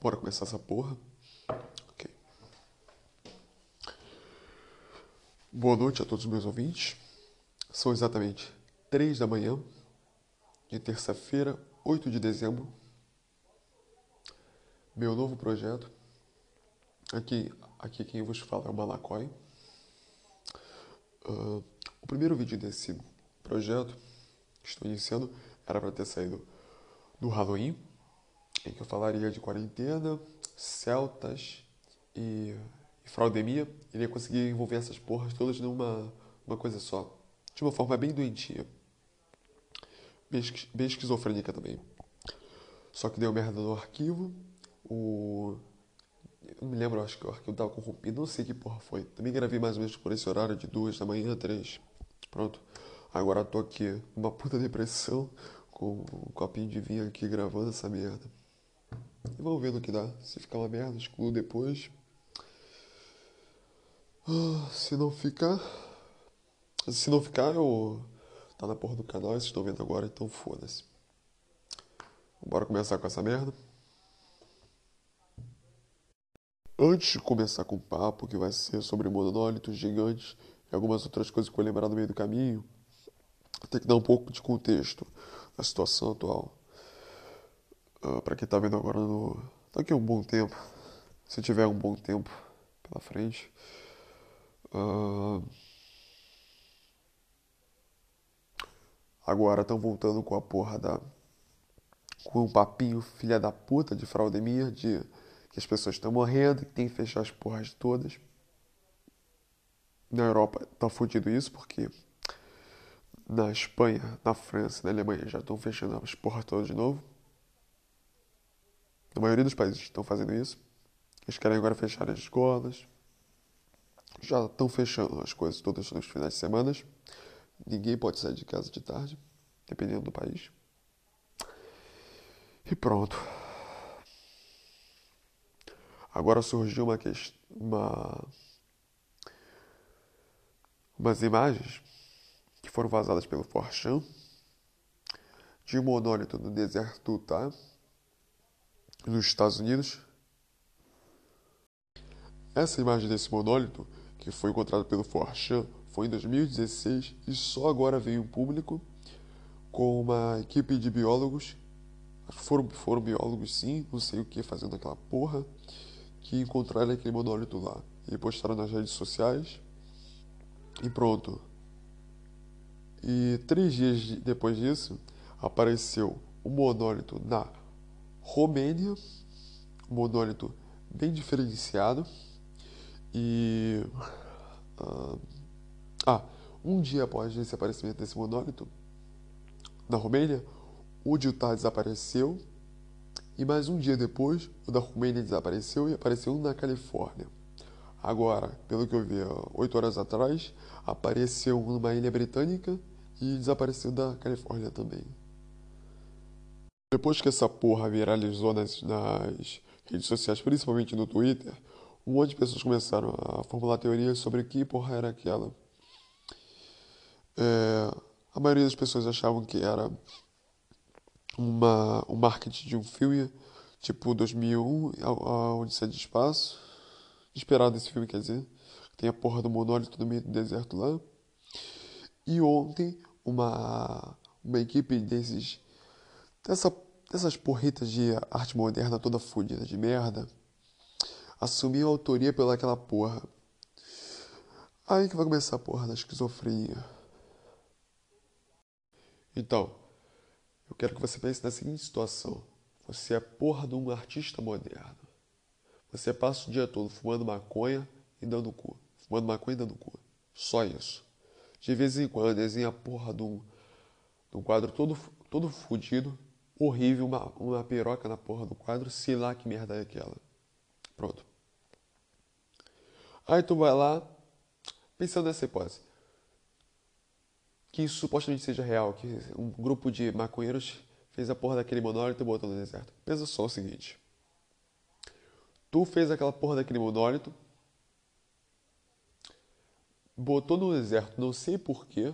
Bora começar essa porra. Ok. Boa noite a todos os meus ouvintes. São exatamente 3 da manhã de terça-feira, 8 de dezembro. Meu novo projeto. Aqui, aqui quem vos fala é o Malacói. Uh, o primeiro vídeo desse projeto que estou iniciando era para ter saído do Halloween, em que eu falaria de quarentena, celtas e, e fraudemia. Iria conseguir envolver essas porras todas numa uma coisa só. De uma forma bem doentia. Bem, bem esquizofrênica também. Só que deu merda no arquivo. O. Eu me lembro, acho que o arquivo tava corrompido. Não sei que porra foi. Também gravei mais ou menos por esse horário de duas da manhã, três. Pronto. Agora tô aqui numa puta depressão. Com um copinho de vinho aqui gravando essa merda. E vamos ver no que dá. Se ficar uma merda, excluo depois. Ah, se não ficar. Se não ficar, eu. Tá na porra do canal, vocês estão vendo agora, então foda-se. Bora começar com essa merda. Antes de começar com o papo, que vai ser sobre monólitos gigantes e algumas outras coisas que eu lembrar no meio do caminho, tem que dar um pouco de contexto da situação atual. Uh, ah, para quem tá vendo agora no. Daqui a um bom tempo. Se tiver um bom tempo pela frente. Uh, Agora estão voltando com a porra da. com um papinho filha da puta de fraudemia, de que as pessoas estão morrendo, que tem que fechar as porras todas. Na Europa tá fudido isso, porque na Espanha, na França, na Alemanha já estão fechando as porras todas de novo. Na maioria dos países estão fazendo isso. Eles querem agora fechar as escolas. Já estão fechando as coisas todas nos finais de semana. Ninguém pode sair de casa de tarde, dependendo do país. E pronto. Agora surgiu uma questão, uma, umas imagens que foram vazadas pelo Forchan de um monólito no deserto Utah, nos Estados Unidos. Essa imagem desse monólito, que foi encontrada pelo Forchan, foi em 2016 e só agora veio o público com uma equipe de biólogos. Foram, foram biólogos sim, não sei o que fazendo aquela porra, que encontraram aquele monólito lá. E postaram nas redes sociais e pronto. E três dias depois disso, apareceu um monólito na Romênia, um monólito bem diferenciado. E. Uh, ah, um dia após esse aparecimento desse monólito, na Romênia, o de Utah desapareceu, e mais um dia depois, o da Romênia desapareceu e apareceu na Califórnia. Agora, pelo que eu vi oito horas atrás, apareceu um numa ilha britânica e desapareceu da Califórnia também. Depois que essa porra viralizou nas, nas redes sociais, principalmente no Twitter, um monte de pessoas começaram a formular teorias sobre que porra era aquela. É, a maioria das pessoas achavam que era uma, um marketing de um filme, tipo 2001, a, Odisseia de Espaço. Esperado esse filme, quer dizer. Tem a porra do monólito no meio do deserto lá. E ontem, uma, uma equipe desses. Dessa, dessas porritas de arte moderna toda fodida de merda. Assumiu a autoria pelaquela porra. Aí que vai começar a porra da esquizofrenia. Então, eu quero que você pense na seguinte situação: você é porra de um artista moderno. Você passa o dia todo fumando maconha e dando cu. Fumando maconha e dando cu. Só isso. De vez em quando desenha a porra de um, de um quadro todo, todo fudido, horrível, uma, uma piroca na porra do quadro, sei lá que merda é aquela. Pronto. Aí tu vai lá, pensando nessa hipótese que isso supostamente seja real, que um grupo de maconheiros fez a porra daquele monólito e botou no deserto. Pensa só o seguinte. Tu fez aquela porra daquele monólito, botou no deserto, não sei porquê,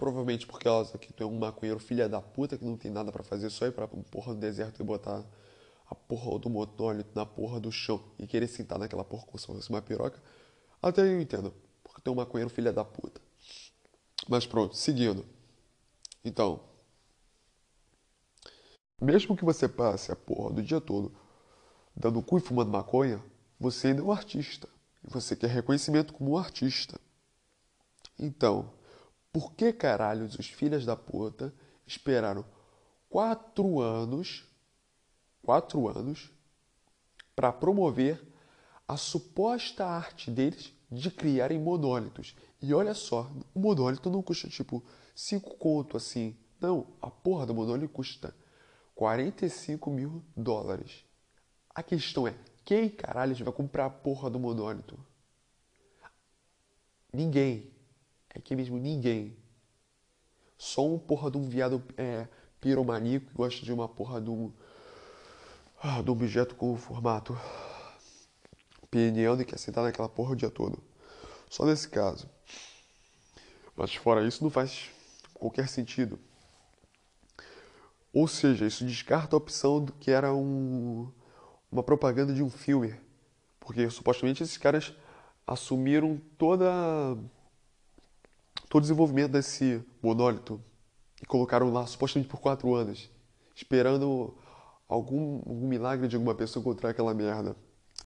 provavelmente porque elas aqui tu é um maconheiro filha da puta que não tem nada para fazer, só ir pra porra do deserto e botar a porra do monólito na porra do chão e querer sentar naquela porra como se fosse uma piroca, até eu entendo. Porque tem um maconheiro filha da puta. Mas pronto, seguindo. Então, mesmo que você passe a porra do dia todo dando cu e fumando maconha, você ainda é um artista. E você quer reconhecimento como um artista. Então, por que caralhos os filhos da puta esperaram quatro anos, quatro anos, para promover a suposta arte deles de criarem monólitos. E olha só, o monólito não custa tipo 5 conto assim. Não, a porra do monólito custa 45 mil dólares. A questão é, quem caralho vai comprar a porra do monólito? Ninguém. É que mesmo ninguém. Só um porra de um viado é, piromaníaco que gosta de uma porra de um, ah, objeto com formato peniano e quer sentar naquela porra o dia todo. Só nesse caso. Mas fora isso não faz qualquer sentido. Ou seja, isso descarta a opção do que era um, uma propaganda de um filme. Porque supostamente esses caras assumiram toda todo o desenvolvimento desse monólito e colocaram lá supostamente por quatro anos, esperando algum, algum milagre de alguma pessoa encontrar aquela merda.